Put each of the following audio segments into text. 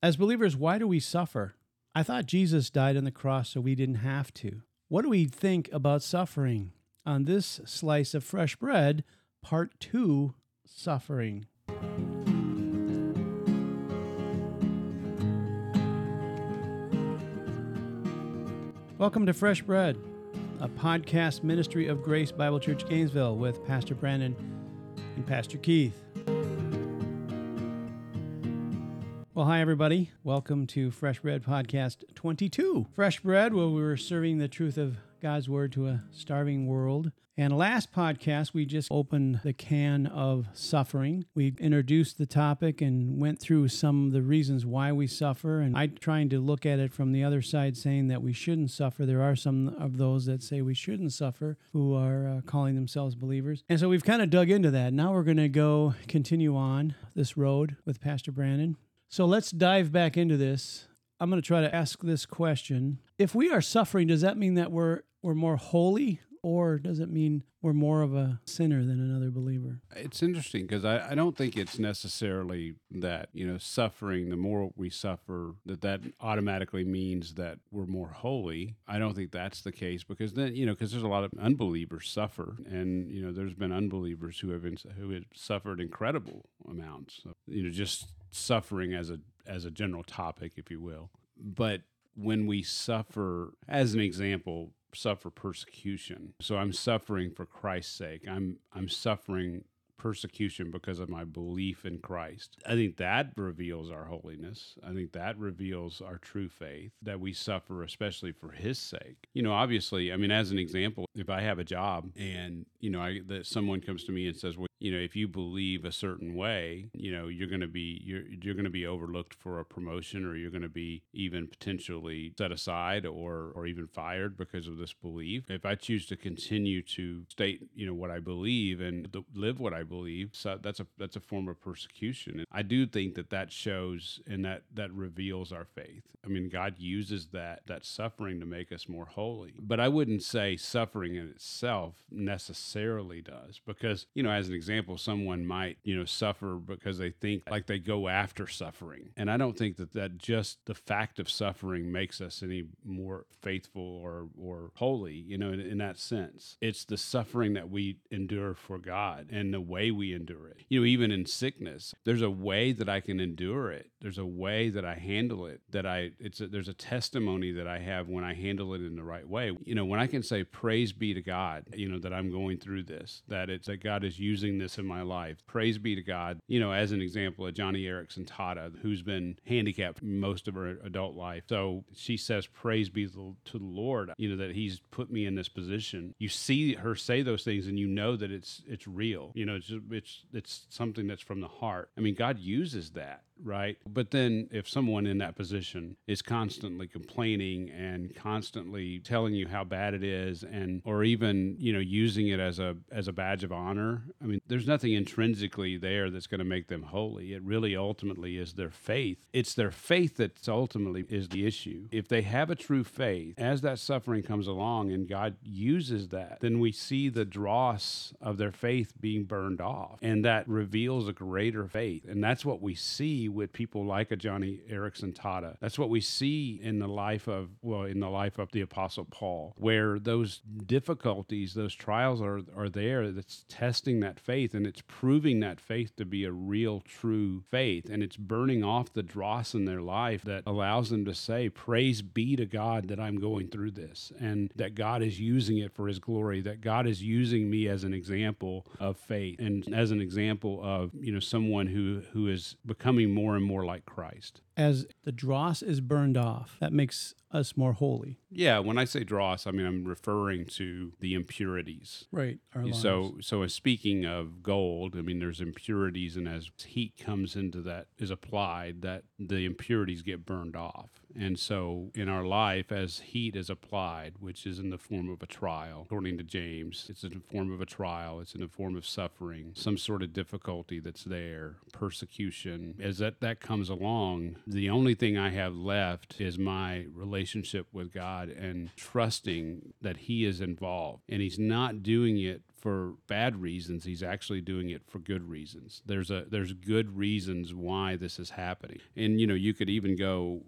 As believers, why do we suffer? I thought Jesus died on the cross so we didn't have to. What do we think about suffering? On this slice of fresh bread, part two suffering. Welcome to Fresh Bread, a podcast ministry of Grace Bible Church Gainesville with Pastor Brandon and Pastor Keith. Well, hi, everybody. Welcome to Fresh Bread Podcast 22. Fresh Bread, where we're serving the truth of God's Word to a starving world. And last podcast, we just opened the can of suffering. We introduced the topic and went through some of the reasons why we suffer. And I trying to look at it from the other side, saying that we shouldn't suffer. There are some of those that say we shouldn't suffer who are uh, calling themselves believers. And so we've kind of dug into that. Now we're going to go continue on this road with Pastor Brandon. So let's dive back into this. I'm going to try to ask this question. If we are suffering, does that mean that we're we're more holy or does it mean we're more of a sinner than another believer? It's interesting because I, I don't think it's necessarily that, you know, suffering, the more we suffer, that that automatically means that we're more holy. I don't think that's the case because then, you know, because there's a lot of unbelievers suffer. And, you know, there's been unbelievers who have, been, who have suffered incredible amounts, of, you know, just suffering as a, as a general topic, if you will. But when we suffer, as an example, suffer persecution. So I'm suffering for Christ's sake. I'm I'm suffering persecution because of my belief in Christ. I think that reveals our holiness. I think that reveals our true faith that we suffer especially for his sake. You know, obviously, I mean as an example, if I have a job and, you know, I that someone comes to me and says, "Well, you know, if you believe a certain way, you know, you're going to be you're you're going to be overlooked for a promotion or you're going to be even potentially set aside or or even fired because of this belief. If I choose to continue to state, you know, what I believe and live what I believe, so that's a that's a form of persecution. And I do think that that shows and that that reveals our faith. I mean, God uses that that suffering to make us more holy. But I wouldn't say suffering in itself necessarily does because, you know, as an example example, someone might, you know, suffer because they think like they go after suffering. And I don't think that that just the fact of suffering makes us any more faithful or, or holy, you know, in, in that sense. It's the suffering that we endure for God and the way we endure it. You know, even in sickness, there's a way that I can endure it. There's a way that I handle it that I, it's a, there's a testimony that I have when I handle it in the right way. You know, when I can say, praise be to God, you know, that I'm going through this, that it's that God is using this in my life. Praise be to God. You know, as an example, of Joni Eareckson Tada, who's been handicapped most of her adult life. So she says, Praise be to the Lord, you know, that He's put me in this position. You see her say those things and you know that it's it's real. You know, it's it's it's something that's from the heart. I mean, God uses that right? But then if someone in that position is constantly complaining and constantly telling you how bad it is and or even, you know, using it as a as a badge of honor, I mean, there's nothing intrinsically there that's going to make them holy. It really ultimately is their faith. It's their faith that's ultimately is the issue. If they have a true faith, as that suffering comes along and God uses that, then we see the dross of their faith being burned off. And that reveals a greater faith. And that's what we see with people like a Joni Eareckson Tada. That's what we see in the life of, well, in the life of the Apostle Paul, where those difficulties, those trials are, are there that's testing that faith and it's proving that faith to be a real, true faith. And it's burning off the dross in their life that allows them to say, Praise be to God that I'm going through this and that God is using it for his glory, that God is using me as an example of faith and as an example of, you know, someone who, who is becoming more and more like Christ. As the dross is burned off, that makes us more holy. Yeah, when I say dross, I mean I'm referring to the impurities. Right. so so speaking of gold, I mean there's impurities and as heat comes into that is applied, that the impurities get burned off. And so in our life, as heat is applied, which is in the form of a trial, according to James, it's in the form of a trial, it's in the form of suffering, some sort of difficulty that's there, persecution. As that, that comes along, the only thing I have left is my relationship with God and trusting that He is involved. And He's not doing it for bad reasons he's actually doing it for good reasons. There's a there's good reasons why this is happening. And you know you could even go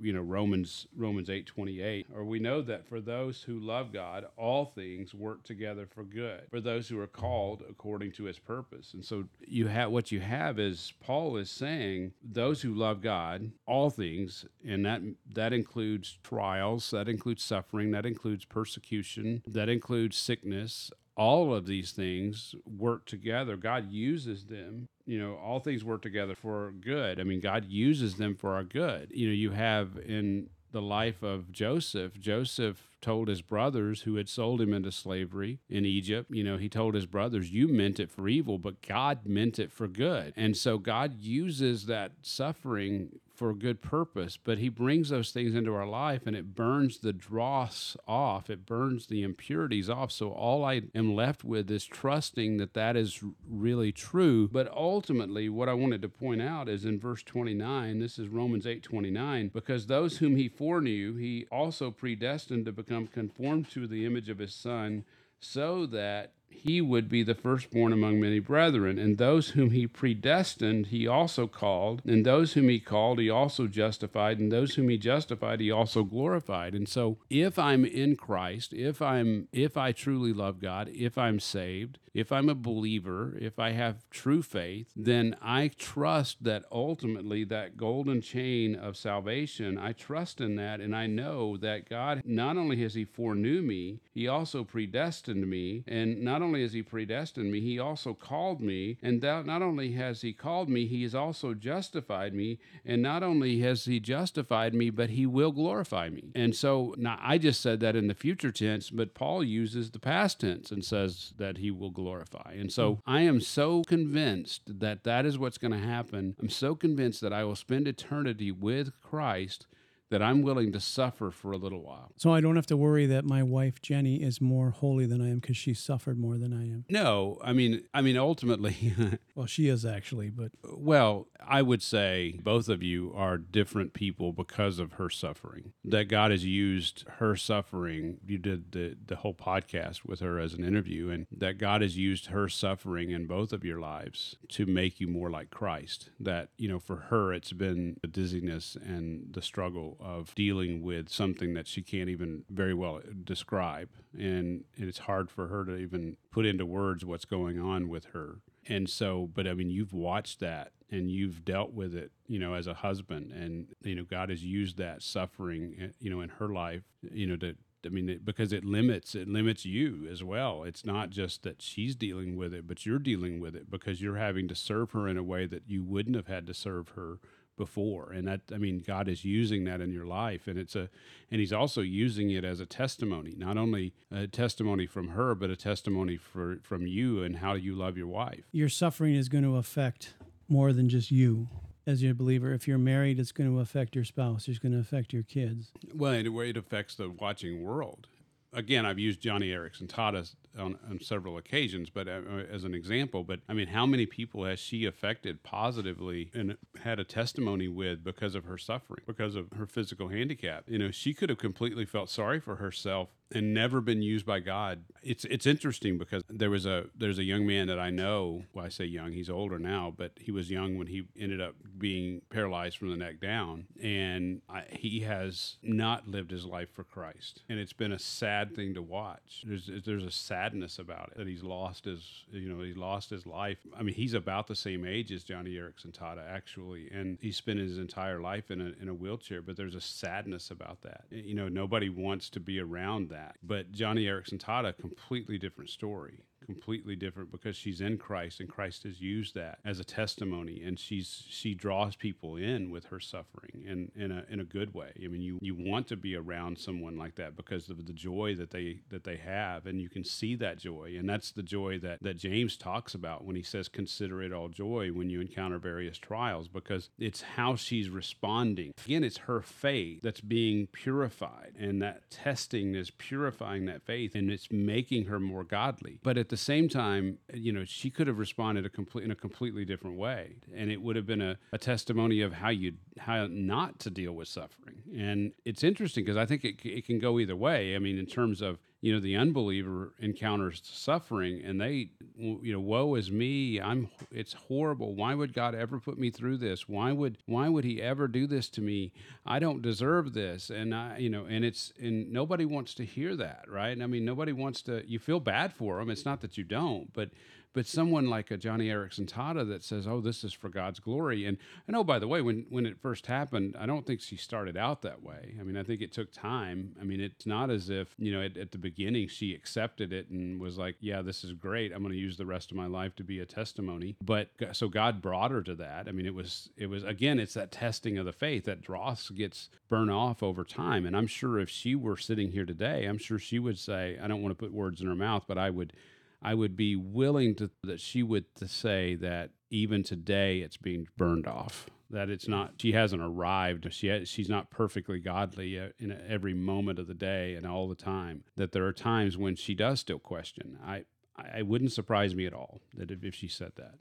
you know Romans Romans 8:28 or we know that for those who love God all things work together for good for those who are called according to his purpose. And so you have what you have is Paul is saying those who love God all things and that that includes trials that includes suffering that includes persecution that includes sickness all of these things work together. God uses them. You know, all things work together for good. I mean, God uses them for our good. You know, you have in the life of Joseph, Joseph told his brothers who had sold him into slavery in Egypt, you know, he told his brothers, You meant it for evil, but God meant it for good. And so God uses that suffering for a good purpose, but he brings those things into our life and it burns the dross off. It burns the impurities off. So all I am left with is trusting that that is really true. But ultimately, what I wanted to point out is in verse 29, this is Romans 8 29, because those whom he foreknew, he also predestined to become conformed to the image of his son, so that he would be the firstborn among many brethren. And those whom he predestined, he also called. And those whom he called, he also justified. And those whom he justified, he also glorified. And so if I'm in Christ, if I'm if I truly love God, if I'm saved, if I'm a believer, if I have true faith, then I trust that ultimately that golden chain of salvation, I trust in that and I know that God not only has he foreknew me, he also predestined me and not only has he predestined me, he also called me. And that not only has he called me, he has also justified me. And not only has he justified me, but he will glorify me. And so now I just said that in the future tense, but Paul uses the past tense and says that he will glorify. And so. I am so convinced that that is what's going to happen. I'm so convinced that I will spend eternity with Christ that I'm willing to suffer for a little while. So I don't have to worry that my wife Jenny is more holy than I am because she suffered more than I am. No, I mean, I mean, ultimately. well, she is actually, but well, I would say both of you are different people because of her suffering. That God has used her suffering. You did the the whole podcast with her as an interview, and that God has used her suffering in both of your lives to make you more like Christ. That you know, for her, it's been the dizziness and the struggle of dealing with something that she can't even very well describe. And it's hard for her to even put into words what's going on with her. And so, but I mean, you've watched that and you've dealt with it, you know, as a husband. And, you know, God has used that suffering, eh, you know, in her life, you know, to, I mean, it, because it limits it limits you as well. It's not just that she's dealing with it, but you're dealing with it because you're having to serve her in a way that you wouldn't have had to serve her before and that i mean god is using that in your life and it's a and he's also using it as a testimony not only a testimony from her but a testimony for from you and how you love your wife your suffering is going to affect more than just you as a believer if you're married it's going to affect your spouse it's going to affect your kids well in a way it affects the watching world again, I've used Joni Eareckson Tada on, on several occasions, but uh, as an example. But I mean, how many people has she affected positively and had a testimony with because of her suffering, because of her physical handicap? You know, she could have completely felt sorry for herself and never been used by God. It's it's interesting because there was a there's a young man that I know. Well, I say young, he's older now, but he was young when he ended up being paralyzed from the neck down, and I, he has not lived his life for Christ, and it's been a sad thing to watch. There's there's a sadness about it that he's lost his you know he lost his life. I mean, he's about the same age as Joni Eareckson Tada actually, and he spent his entire life in a in a wheelchair. But there's a sadness about that. You know, nobody wants to be around that that. But Joni Eareckson Tada, completely different story completely different because she's in Christ and Christ has used that as a testimony and she's she draws people in with her suffering in in a in a good way. I mean you you want to be around someone like that because of the joy that they that they have and you can see that joy and that's the joy that that James talks about when he says consider it all joy when you encounter various trials because it's how she's responding. Again, it's her faith that's being purified and that testing is purifying that faith and it's making her more godly. But at the same time, you know, she could have responded a complete in a completely different way, and it would have been a, a testimony of how you how not to deal with suffering. And it's interesting because I think it it can go either way. I mean, in terms of you know the unbeliever encounters suffering and they you know woe is me. I'm it's horrible. Why would god ever put me through this? Why would why would he ever do this to me? I don't deserve this. And i you know and it's and nobody wants to hear that right? I mean nobody wants to you feel bad for them it's not that you don't but but someone like a Joni Eareckson Tada that says, "Oh, this is for God's glory," and and oh, by the way, when when it first happened, I don't think she started out that way. I mean, I think it took time. I mean, it's not as if you know at, at the beginning she accepted it and was like, "Yeah, this is great. I'm going to use the rest of my life to be a testimony." But so God brought her to that. I mean, it was it was again, it's that testing of the faith that dross gets burn off over time. And I'm sure if she were sitting here today, I'm sure she would say, I don't want to put words in her mouth, but I would I would be willing to that she would to say that even today it's being burned off. That it's not she hasn't arrived. She she's not perfectly godly uh, in every moment of the day and all the time. That there are times when she does still question. I I wouldn't surprise me at all that if, she said that.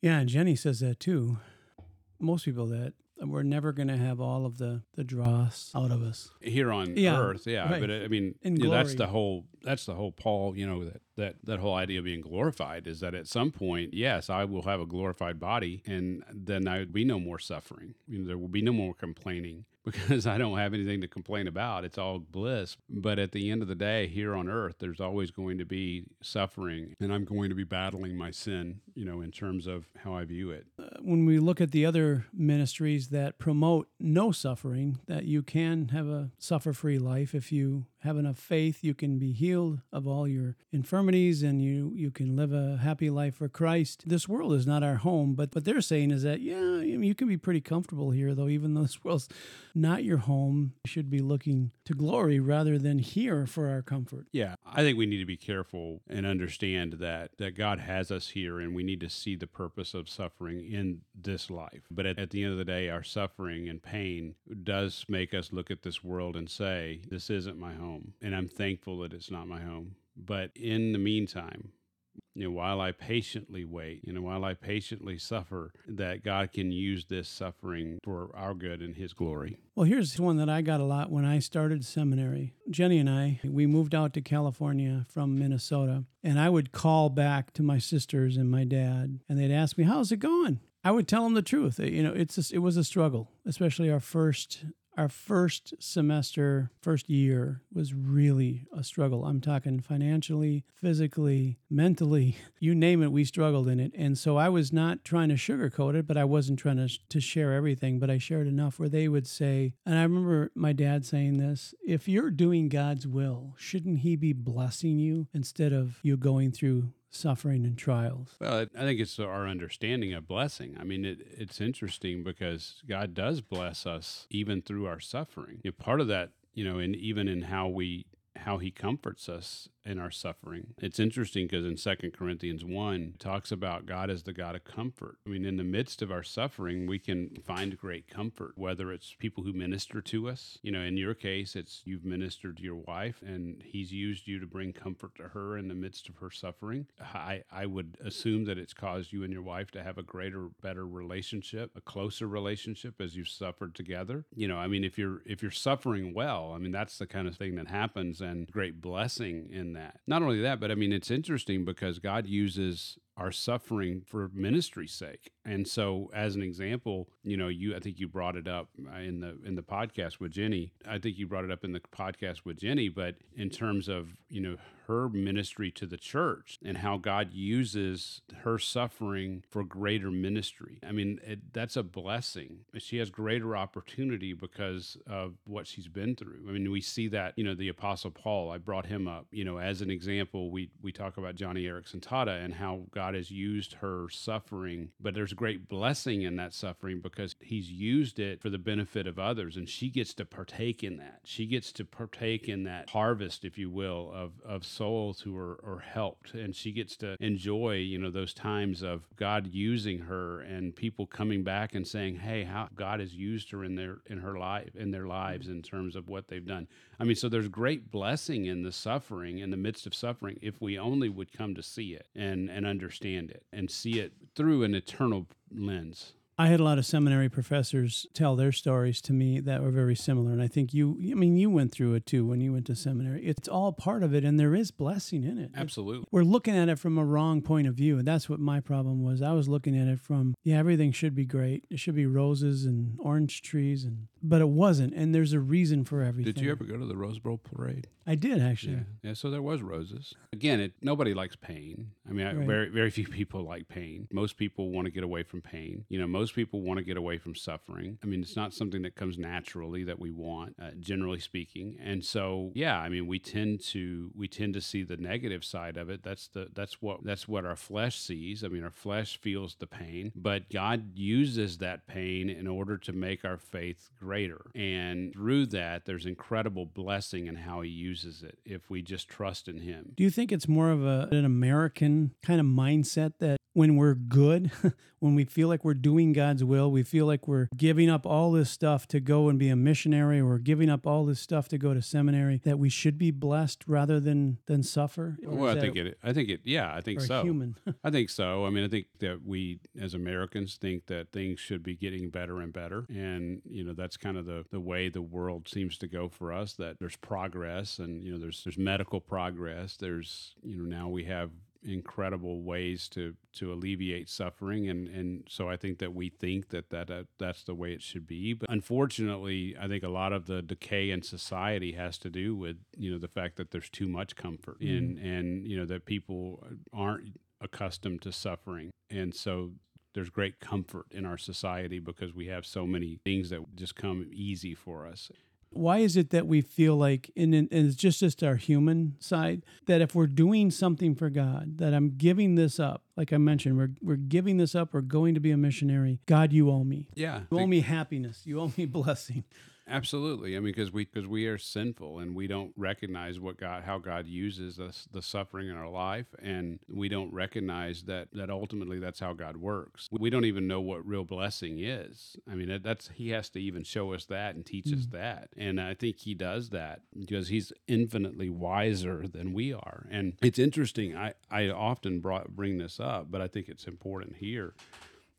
Yeah, Jenny says that too. Most people that we're never going to have all of the the dross out of us. Here on yeah, earth yeah right. but uh, i mean you know, that's the whole that's the whole paul you know that that that whole idea of being glorified is that at some point yes i will have a glorified body and then i would be no more suffering. You know, there will be no more complaining because I don't have anything to complain about. It's all bliss. But at the end of the day, here on earth, there's always going to be suffering, and I'm going to be battling my sin, you know, in terms of how I view it. Uh, when we look at the other ministries that promote no suffering, that you can have a suffer free life if you have enough faith, you can be healed of all your infirmities and you, you can live a happy life for Christ. This world is not our home, but what they're saying is that, yeah, you can be pretty comfortable here, though, even though this world's not your home. You should be looking to glory rather than here for our comfort. Yeah, I think we need to be careful and understand that, that God has us here and we need to see the purpose of suffering in this life. But at, at the end of the day, our suffering and pain does make us look at this world and say, this isn't my home home, and I'm thankful that it's not my home. But in the meantime, you know, while I patiently wait, you know, while I patiently suffer, that God can use this suffering for our good and His glory. Well, here's one that I got a lot when I started seminary. Jenny and I, we moved out to California from Minnesota, and I would call back to my sisters and my dad, and they'd ask me, "How's it going?" I would tell them the truth. You know, it's a, it was a struggle, especially our first our first semester, first year was really a struggle. I'm talking financially, physically, mentally, you name it, we struggled in it. And so I was not trying to sugarcoat it, but I wasn't trying to, to share everything, but I shared enough where they would say, and I remember my dad saying this if you're doing God's will, shouldn't He be blessing you instead of you going through suffering and trials. Well, I think it's our understanding of blessing. I mean, it, it's interesting because God does bless us even through our suffering. Part of that, you know, and even in how we how he comforts us in our suffering. It's interesting because in Second Corinthians 1 talks about God as the God of comfort. I mean, in the midst of our suffering, we can find great comfort, whether it's people who minister to us. You know, in your case, it's you've ministered to your wife and he's used you to bring comfort to her in the midst of her suffering. I, I would assume that it's caused you and your wife to have a greater, better relationship, a closer relationship as you've suffered together. You know, I mean, if you're if you're suffering well, I mean, that's the kind of thing that happens and great blessing in that. Not only that, but I mean, it's interesting because God uses our suffering for ministry's sake. And so, as an example, you know, you I think you brought it up uh, in the in the podcast with Jenny. I think you brought it up in the podcast with Jenny, but in terms of you know her ministry to the church and how God uses her suffering for greater ministry. I mean, it, that's a blessing. She has greater opportunity because of what she's been through. I mean, we see that, you know, the Apostle Paul, I brought him up, you know, as an example. We, we talk about Joni Eareckson Tada and how God has used her suffering, but there's great blessing in that suffering because he's used it for the benefit of others. And she gets to partake in that. She gets to partake in that harvest, if you will, of, of souls who are, are helped. And she gets to enjoy, you know, those times of God using her and people coming back and saying, hey, how God has used her in their in her life in their lives in terms of what they've done. I mean, so there's great blessing in the suffering, in the midst of suffering, if we only would come to see it and, and understand it and see it through an eternal lens. I had a lot of seminary professors tell their stories to me that were very similar. And I think you, I mean, you went through it too when you went to seminary. It's all part of it, and there is blessing in it. Absolutely. We're looking at it from a wrong point of view. And that's what my problem was. I was looking at it from, yeah, everything should be great. It should be roses and orange trees, and but it wasn't. And there's a reason for everything. Did you ever go to the Rose Bowl parade? I did actually. Yeah, yeah. So there was roses. Again, it nobody likes pain. I mean, I, Right. very very few people like pain. Most people want to get away from pain. You know, most people want to get away from suffering. I mean, it's not something that comes naturally that we want, uh, generally speaking. And so, yeah, I mean, we tend to we tend to see the negative side of it. That's the that's what that's what our flesh sees. I mean, our flesh feels the pain, but God uses that pain in order to make our faith greater. And through that, there's incredible blessing in how He uses it if we just trust in Him. Do you think it's more of a, an American kind of mindset that when we're good, when we feel like we're doing God's will, we feel like we're giving up all this stuff to go and be a missionary or giving up all this stuff to go to seminary, that we should be blessed rather than than suffer? Or Well, I think it. I think it. Yeah, I think so. human. I think so. I mean, I think that we as Americans think that things should be getting better and better, and you know that's kind of the the way the world seems to go for us. That there's progress, and you know there's there's medical progress. There's you know now we have incredible ways to to alleviate suffering and and so I think that we think that that uh, that's the way it should be but unfortunately I think a lot of the decay in society has to do with you know the fact that there's too much comfort and and you know that people aren't accustomed to suffering and so there's great comfort in our society because we have so many things that just come easy for us Why is it that we feel like, and, and it's just just our human side, that if we're doing something for God, that I'm giving this up, like I mentioned, we're, we're giving this up, we're going to be a missionary. God, you owe me. yeah You owe me happiness. You owe me blessing. Absolutely. I mean, because we because we are sinful and we don't recognize what God how God uses us the suffering in our life, and we don't recognize that that ultimately that's how God works. We don't even know what real blessing is. I mean, that, that's He has to even show us that and teach us mm. that, and I think He does that because He's infinitely wiser than we are. And it's interesting. I I often brought, bring this up, but I think it's important here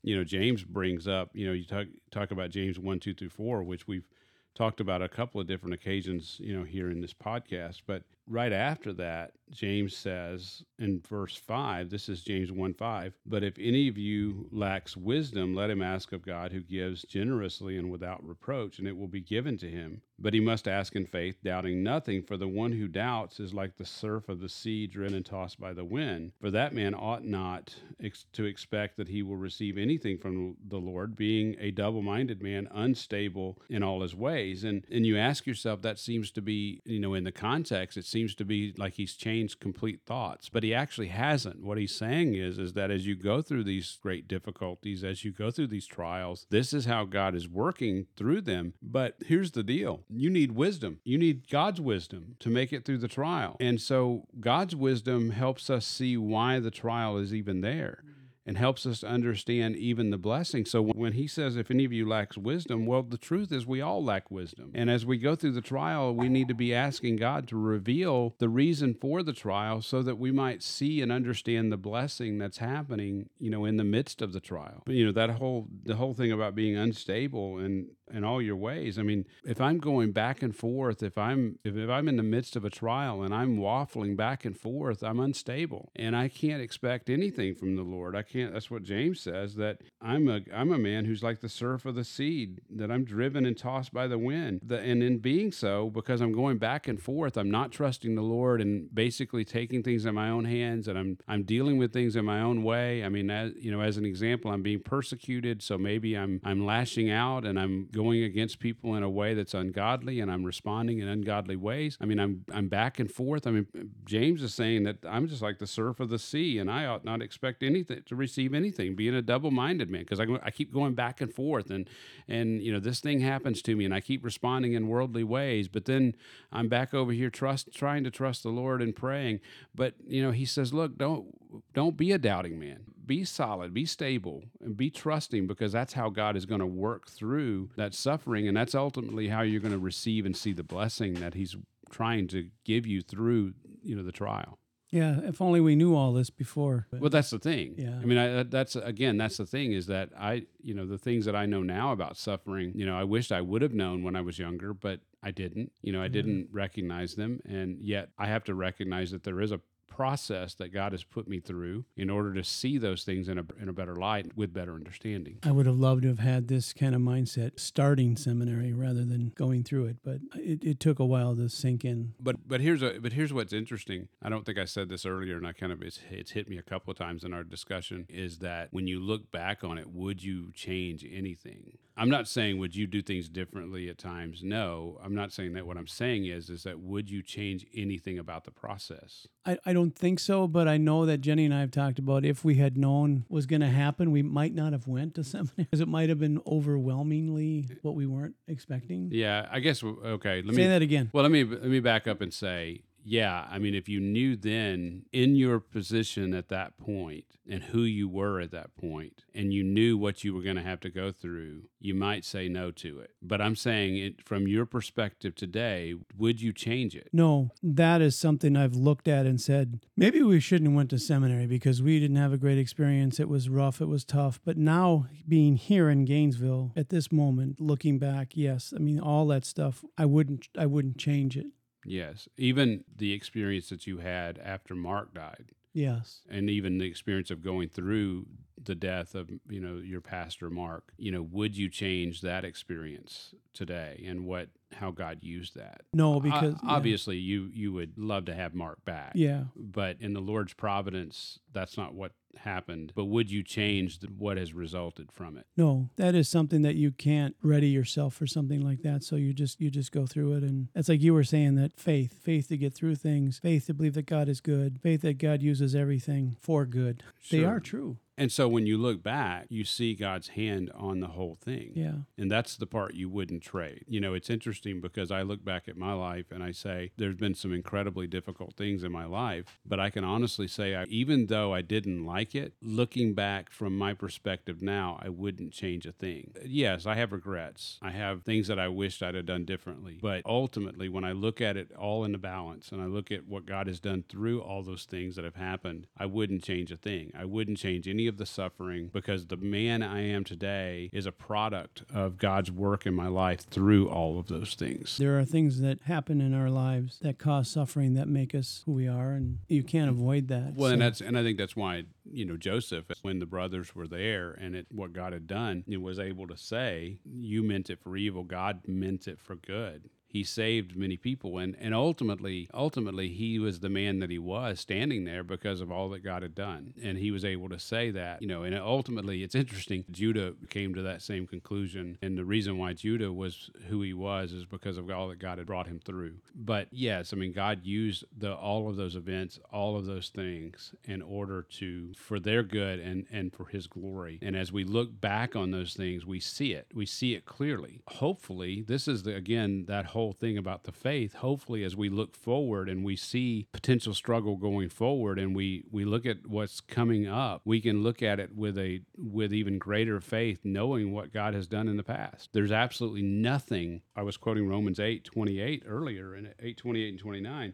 you know james brings up you know you talk talk about james 1 2 through 4 which we've talked about a couple of different occasions you know here in this podcast but right after that james says in verse 5 this is james 1 5 but if any of you lacks wisdom let him ask of god who gives generously and without reproach and it will be given to him. But he must ask in faith doubting nothing for the one who doubts is like the surf of the sea driven and tossed by the wind. For that man ought not ex- to expect that he will receive anything from the lord being a double-minded man unstable in all his ways. And and you ask yourself that seems to be you know in the context it seems to be like he's changed complete thoughts but he actually hasn't. What he's saying is is that as you go through these great difficulties as you go through these trials this is how god is working through them. But here's the deal. You need wisdom. You need god's wisdom to make it through the trial. And so god's wisdom helps us see why the trial is even there and helps us understand even the blessing. So when he says, if any of you lacks wisdom, well, the truth is we all lack wisdom. And as we go through the trial, we need to be asking God to reveal the reason for the trial so that we might see and understand the blessing that's happening, you know, in the midst of the trial. But, you know, that whole, the whole thing about being unstable and in all your ways. I mean, if I'm going back and forth, if I'm if, if I'm in the midst of a trial and I'm waffling back and forth, I'm unstable. And I can't expect anything from the Lord. I can't that's what James says that I'm a I'm a man who's like the surf of the sea, that I'm driven and tossed by the wind. The, and in being so, because I'm going back and forth, I'm not trusting the Lord and basically taking things in my own hands and I'm I'm dealing with things in my own way. I mean, as, you know, as an example, I'm being persecuted, so maybe I'm I'm lashing out and I'm going against people in a way that's ungodly and I'm responding in ungodly ways. I mean, I'm I'm back and forth. I mean, James is saying that I'm just like the surf of the sea and I ought not expect anything to receive anything, being a double-minded man because I, I keep going back and forth and and you know, this thing happens to me and I keep responding in worldly ways, but then I'm back over here trust trying to trust the Lord and praying. But, you know, he says, "Look, don't don't be a doubting man be solid, be stable, and be trusting because that's how God is going to work through that suffering. And that's ultimately how you're going to receive and see the blessing that He's trying to give you through, you know, the trial. Yeah, if only we knew all this before. Well, that's the thing. Yeah. I mean, I, that's again, that's the thing is that I, you know, the things that I know now about suffering, you know, I wished I would have known when I was younger, but I didn't. You know, I mm-hmm. didn't recognize them, and yet I have to recognize that there is a process that God has put me through in order to see those things in a, in a better light with better understanding. I would have loved to have had this kind of mindset starting seminary rather than going through it, but it, it took a while to sink in. But but here's a but here's what's interesting. I don't think I said this earlier, and I kind of it's, it's hit me a couple of times in our discussion. Is that when you look back on it, would you change anything? I'm not saying would you do things differently at times. No, I'm not saying that. What I'm saying is is that would you change anything about the process? I, I don't think so, but I know that Jenny and I have talked about if we had known was going to happen, we might not have went to seminary because it might have been overwhelmingly what we weren't expecting. Yeah, I guess. Okay, let Say me say that again. Well, let me let me back up and say yeah, I mean, if you knew then in your position at that point and who you were at that point, and you knew what you were going to have to go through, you might say no to it. But I'm saying it from your perspective today, would you change it? No, that is something I've looked at and said maybe we shouldn't have went to seminary because we didn't have a great experience. It was rough, it was tough. But now being here in Gainesville at this moment, looking back, yes, I mean all that stuff, I wouldn't, I wouldn't change it. Yes. Even the experience that you had after Mark died. Yes. And even the experience of going through the death of, you know, your pastor Mark, you know, would you change that experience today and what how God used that? No, because obviously yeah. you you would love to have Mark back. Yeah. But in the Lord's providence, that's not what happened, but would you change the, what has resulted from it? No, that is something that you can't ready yourself for something like that. So you just you just go through it, and it's like you were saying that faith, faith to get through things, faith to believe that God is good, faith that God uses everything for good. Sure. They are true. And so when you look back, you see God's hand on the whole thing. Yeah. And that's the part you wouldn't trade. You know, it's interesting because I look back at my life and I say there's been some incredibly difficult things in my life, but I can honestly say I, even though I didn't like it, looking back from my perspective now, I wouldn't change a thing. Yes, I have regrets. I have things that I wished I'd have done differently. But ultimately, when I look at it all in the balance and I look at what God has done through all those things that have happened, I wouldn't change a thing. I wouldn't change any of the suffering because the man I am today is a product of God's work in my life through all of those things. There are things that happen in our lives that cause suffering that make us who we are, and you can't avoid that. Well, so. and that's and I think that's why you know Joseph, when the brothers were there and it what God had done, he was able to say, "You meant it for evil; God meant it for good." He saved many people. And and ultimately ultimately he was the man that he was standing there because of all that God had done. And he was able to say that you know and ultimately it's interesting Judah came to that same conclusion. And the reason why Judah was who he was is because of all that God had brought him through. But yes I mean God used the all of those events all of those things in order to for their good and and for his glory. And as we look back on those things we see it. We see it clearly. Hopefully this is the again that whole whole thing about the faith hopefully as we look forward and we see potential struggle going forward and we we look at what's coming up we can look at it with a with even greater faith knowing what God has done in the past. There's absolutely nothing I was quoting Romans 8 28 earlier in 8 28 and 29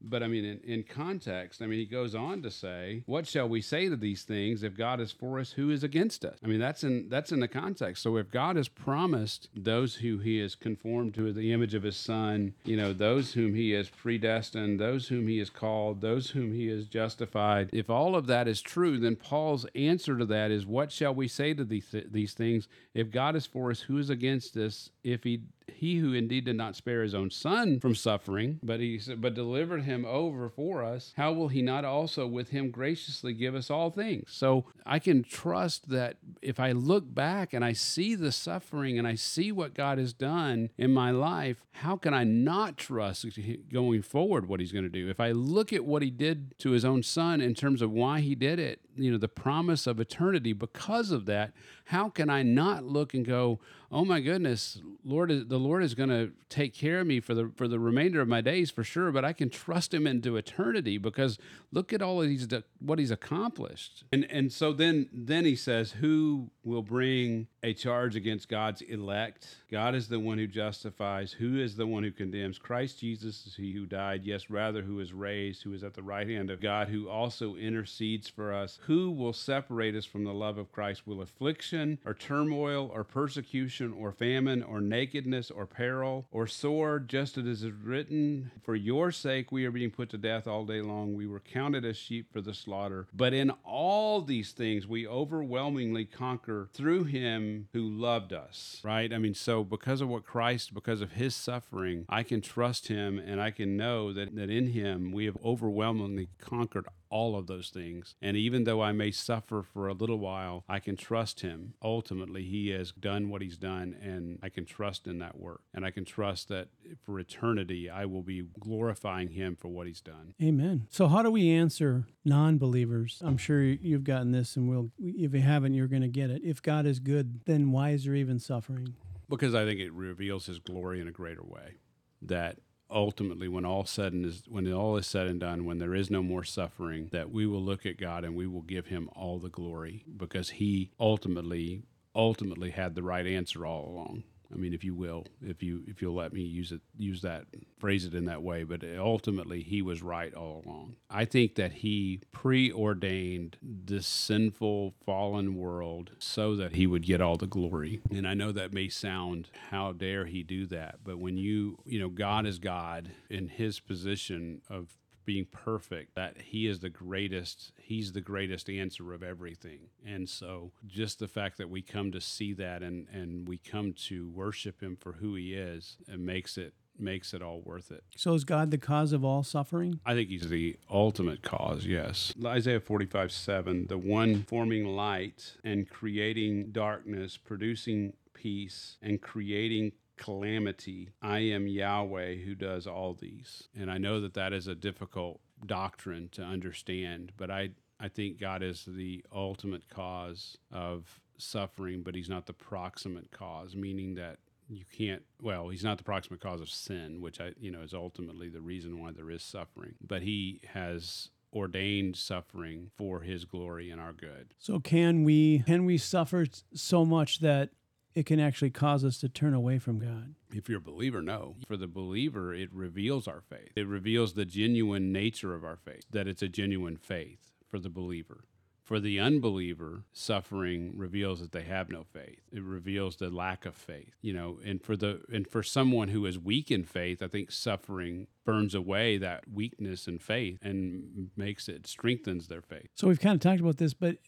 But I mean, in, in context, I mean, he goes on to say, "What shall we say to these things? If God is for us, who is against us?" I mean, that's in that's in the context. So if God has promised those who He has conformed to the image of His Son, you know, those whom He has predestined, those whom He has called, those whom He has justified, if all of that is true, then Paul's answer to that is, "What shall we say to these these things? If God is for us, who is against us? If He he who indeed did not spare his own son from suffering, but he but delivered him over for us, how will he not also with him graciously give us all things? So I can trust that if I look back and I see the suffering and I see what God has done in my life, how can I not trust going forward what he's going to do? If I look at what he did to his own son in terms of why he did it, you know, the promise of eternity because of that, how can I not look and go, "Oh my goodness, Lord, the Lord is going to take care of me for the for the remainder of my days for sure, but I can trust him into eternity because look at all of these what he's accomplished." And and so then then he says, "Who will bring a charge against God's elect? God is the one who justifies. Who is the one who condemns? Christ Jesus is he who died, yes, rather who is raised, who is at the right hand of God, who also intercedes for us. Who will separate us from the love of Christ? Will affliction or turmoil, or persecution, or famine, or nakedness, or peril, or sword, just as it is written, For your sake we are being put to death all day long. We were counted as sheep for the slaughter. But in all these things we overwhelmingly conquer through him who loved us. Right? I mean, so because of what Christ, because of his suffering, I can trust him and I can know that, that in him we have overwhelmingly conquered all of those things. And even though I may suffer for a little while, I can trust Him. Ultimately, He has done what He's done, and I can trust in that work. And I can trust that for eternity, I will be glorifying Him for what He's done. Amen. So, how do we answer non believers? I'm sure you've gotten this, and we'll, if you haven't, you're going to get it. If God is good, then why is there even suffering? Because I think it reveals His glory in a greater way. That ultimately when all and is when all is said and done when there is no more suffering that we will look at God and we will give him all the glory because he ultimately ultimately had the right answer all along I mean, if you will, if you if you'll let me use it, use that phrase it in that way. But ultimately, he was right all along. I think that he preordained this sinful, fallen world so that he would get all the glory. And I know that may sound, how dare he do that? But when you, you know, God is God in His position of being perfect that he is the greatest he's the greatest answer of everything and so just the fact that we come to see that and and we come to worship him for who he is it makes it makes it all worth it. So is God the cause of all suffering? I think he's the ultimate cause, yes. Isaiah 45 7, the one forming light and creating darkness, producing peace and creating calamity. I am Yahweh who does all these. And I know that that is a difficult doctrine to understand, but I, I think God is the ultimate cause of suffering, but he's not the proximate cause, meaning that you can't well he's not the proximate cause of sin which i you know is ultimately the reason why there is suffering but he has ordained suffering for his glory and our good so can we can we suffer so much that it can actually cause us to turn away from God. If you're a believer, no. For the believer, it reveals our faith. It reveals the genuine nature of our faith, that it's a genuine faith for the believer. For the unbeliever, suffering reveals that they have no faith. It reveals the lack of faith, you know. And for the and for someone who is weak in faith, I think suffering burns away that weakness in faith and makes it strengthens their faith. So we've kind of talked about this, but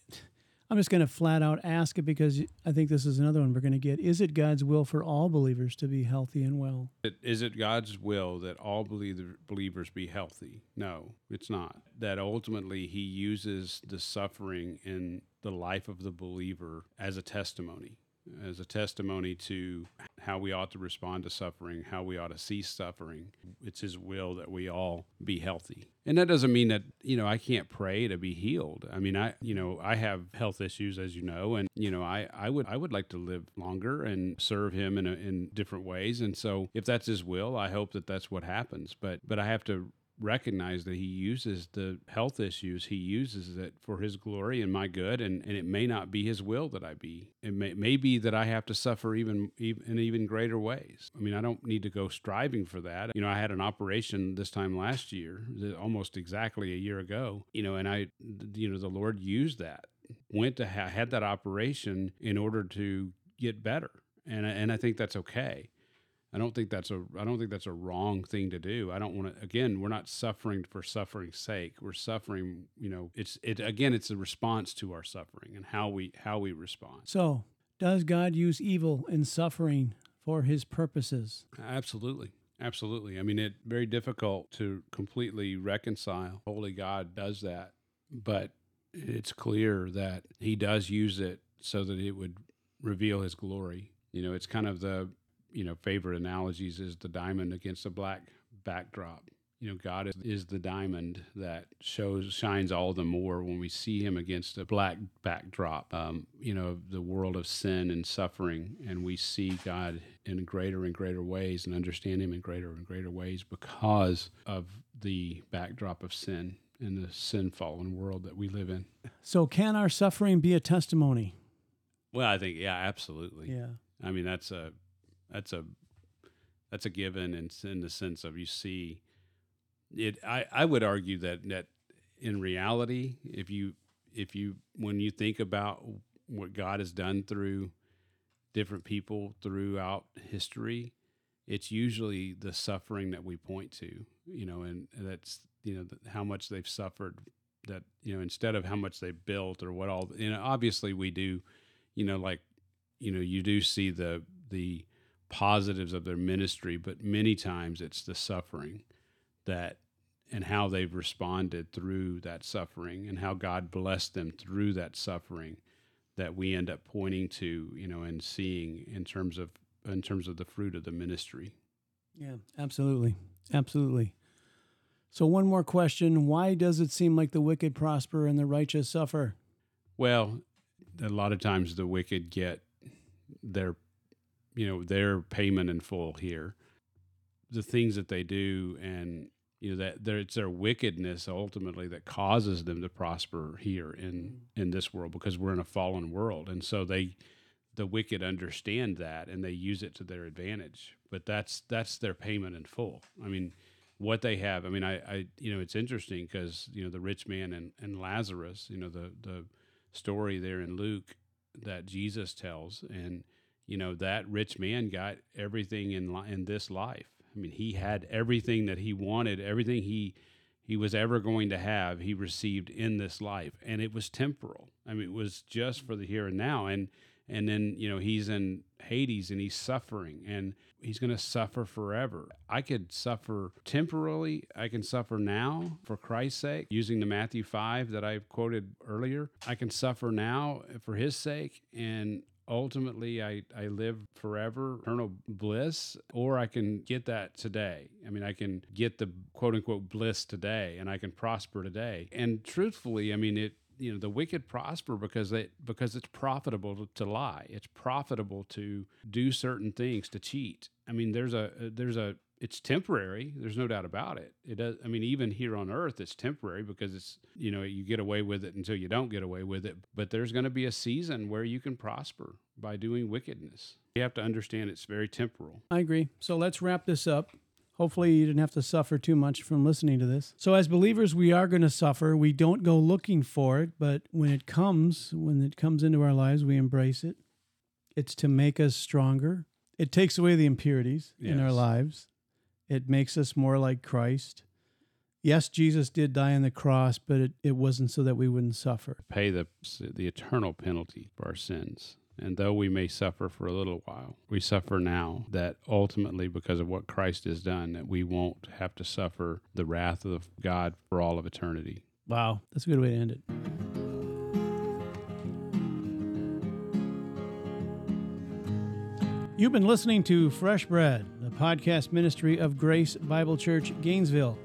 I'm just going to flat out ask it because I think this is another one we're going to get. Is it God's will for all believers to be healthy and well? Is it God's will that all believers be healthy? No, it's not. That ultimately He uses the suffering in the life of the believer as a testimony as a testimony to how we ought to respond to suffering, how we ought to see suffering. It's His will that we all be healthy. And that doesn't mean that, you know, I can't pray to be healed. I mean, I, you know, I have health issues, as you know, and, you know, I, I would, I would like to live longer and serve Him in, a, in different ways. And so if that's His will, I hope that that's what happens. But, but I have to recognize that he uses the health issues, he uses it for his glory and my good. And, and it may not be his will that I be. It may, may be that I have to suffer even, even in even greater ways. I mean, I don't need to go striving for that. You know, I had an operation this time last year, almost exactly a year ago, you know, and I, you know, the Lord used that, went to ha- had that operation in order to get better. And, I, and I think that's okay. I don't think that's a I don't think that's a wrong thing to do. I don't want to again, we're not suffering for suffering's sake. We're suffering, you know, it's it again it's a response to our suffering and how we how we respond. So, does God use evil and suffering for his purposes? Absolutely. Absolutely. I mean, it's very difficult to completely reconcile. Holy God does that, but it's clear that he does use it so that it would reveal his glory. You know, it's kind of the you know favorite analogies is the diamond against a black backdrop. You know god is, is the diamond that shows shines all the more when we see him against a black backdrop um, you know the world of sin and suffering. And we see god in greater and greater ways and understand him in greater and greater ways because of the backdrop of sin in the sin fallen world that we live in. So can our suffering be a testimony? Well i think yeah absolutely. Yeah. I mean that's a that's a that's a given in, in the sense of you see it. I, I would argue that that in reality if you if you when you think about what God has done through different people throughout history it's usually the suffering that we point to you know and that's you know how much they've suffered that you know instead of how much they built or what all you know obviously we do you know like you know you do see the the positives of their ministry, but many times it's the suffering that and how they've responded through that suffering and how God blessed them through that suffering that we end up pointing to, you know, and seeing in terms of in terms of the fruit of the ministry. Yeah, absolutely. Absolutely. So one more question, why does it seem like the wicked prosper and the righteous suffer? Well, a lot of times the wicked get their you know their payment in full here. The things that they do and you know that it's their wickedness ultimately that causes them to prosper here in mm-hmm. in this world because we're in a fallen world. And so they the wicked understand that and they use it to their advantage. But that's that's their payment in full. I mean what they have i mean i i you know it's interesting because you know the rich man and and lazarus you know the the story there in luke that jesus tells and you know that rich man got everything in li- in this life. I mean, he had everything that he wanted, everything he he was ever going to have, he received in this life, and it was temporal. I mean, it was just for the here and now, and and then you know he's in Hades and he's suffering, and he's going to suffer forever. I could suffer temporarily. I can suffer now for Christ's sake, using the Matthew five that I quoted earlier. I can suffer now for His sake, and ultimately I, I live forever, eternal bliss, or I can get that today. I mean, I can get the quote unquote bliss today and I can prosper today. And truthfully, I mean, it, you know the wicked prosper because they because it's profitable to, to, lie it's profitable to do certain things to cheat i mean there's a there's a it's temporary. There's no doubt about it. It does. I mean, even here on Earth, it's temporary because it's you know you get away with it until you don't get away with it. But there's going to be a season where you can prosper by doing wickedness. You have to understand it's very temporal. I agree. So let's wrap this up. Hopefully, you didn't have to suffer too much from listening to this. So, as believers, we are going to suffer. We don't go looking for it, but when it comes, when it comes into our lives, we embrace it. It's to make us stronger. It takes away the impurities yes. in our lives. It makes us more like Christ. Yes, Jesus did die on the cross, but it, it wasn't so that we wouldn't suffer. Pay the, the eternal penalty for our sins. And though we may suffer for a little while, we suffer now that ultimately, because of what Christ has done, that we won't have to suffer the wrath of God for all of eternity. Wow, that's a good way to end it. You've been listening to Fresh Bread, podcast ministry of Grace Bible Church Gainesville.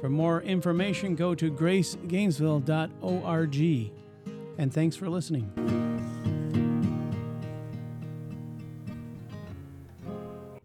For more information, go to gracegainesville.org. And thanks for listening.